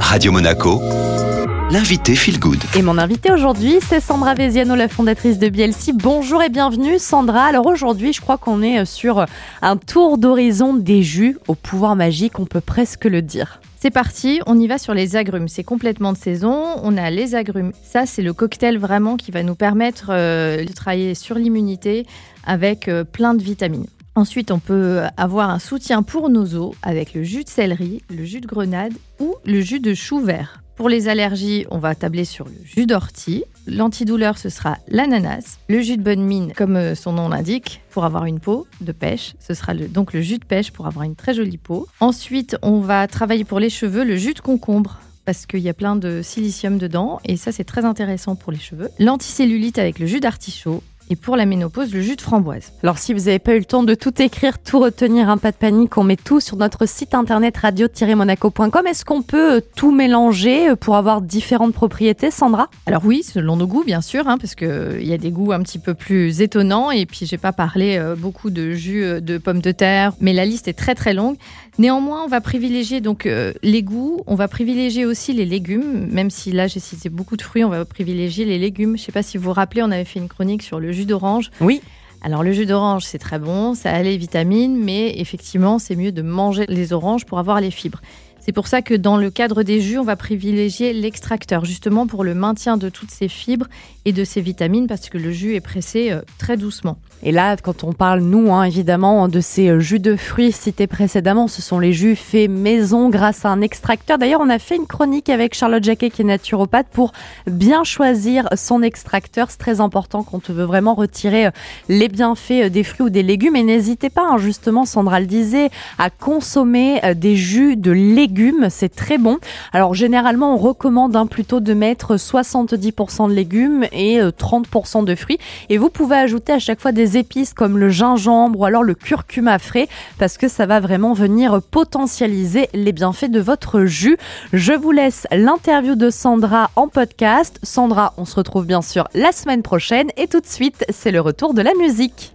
Radio Monaco, l'invité Feel Good. Et mon invité aujourd'hui, c'est Sandra Veziano, la fondatrice de BLC. Bonjour et bienvenue Sandra. Alors aujourd'hui, je crois qu'on est sur un tour d'horizon des jus au pouvoir magique, on peut presque le dire. C'est parti, on y va sur les agrumes. C'est complètement de saison. On a les agrumes. Ça, c'est le cocktail vraiment qui va nous permettre euh, de travailler sur l'immunité avec euh, plein de vitamines. Ensuite, on peut avoir un soutien pour nos os avec le jus de céleri, le jus de grenade ou le jus de chou vert. Pour les allergies, on va tabler sur le jus d'ortie. L'antidouleur, ce sera l'ananas. Le jus de bonne mine, comme euh, son nom l'indique, pour avoir une peau de pêche. Ce sera donc le jus de pêche pour avoir une très jolie peau. Ensuite, on va travailler pour les cheveux le jus de concombre parce qu'il y a plein de silicium dedans et ça c'est très intéressant pour les cheveux. L'anticellulite avec le jus d'artichaut et pour la ménopause, le jus de framboise. Alors si vous n'avez pas eu le temps de tout écrire, tout retenir, un pas de panique, on met tout sur notre site internet radio-monaco.com. Est-ce qu'on peut euh, tout mélanger euh, pour avoir différentes propriétés, Sandra? Alors oui, selon nos goûts, bien sûr, hein, parce qu'il euh, y a des goûts un petit peu plus étonnants. Et puis j'ai pas parlé beaucoup de jus de pommes de terre, mais la liste est très très longue. Néanmoins, on va privilégier donc les goûts, on va privilégier aussi les légumes, même si là j'ai cité beaucoup de fruits, on va privilégier les légumes. Je sais pas si vous vous rappelez, on avait fait une chronique sur le jus d'orange. Oui. Alors le jus d'orange, c'est très bon, ça a les vitamines, mais effectivement, c'est mieux de manger les oranges pour avoir les fibres. C'est pour ça que dans le cadre des jus, on va privilégier l'extracteur, justement pour le maintien de toutes ces fibres et de ces vitamines, parce que le jus est pressé euh, très doucement. Et là, quand on parle, nous, hein, évidemment, de ces euh, jus de fruits cités précédemment, ce sont les jus faits maison grâce à un extracteur. D'ailleurs, on a fait une chronique avec Charlotte Jacquet, qui est naturopathe, pour bien choisir son extracteur. C'est très important quand on veut vraiment retirer euh, les bienfaits des fruits ou des légumes. Et n'hésitez pas, hein, justement, Sandra le disait, à consommer des jus de légumes c'est très bon. Alors généralement, on recommande hein, plutôt de mettre 70% de légumes et 30% euh, de fruits. Et vous pouvez ajouter à chaque fois des épices comme le gingembre ou alors le curcuma frais parce que ça va vraiment venir potentialiser les bienfaits de votre jus. Je vous laisse l'interview de Sandra en podcast. Sandra, on se retrouve bien sûr la semaine prochaine et tout de suite, c'est le retour de la musique.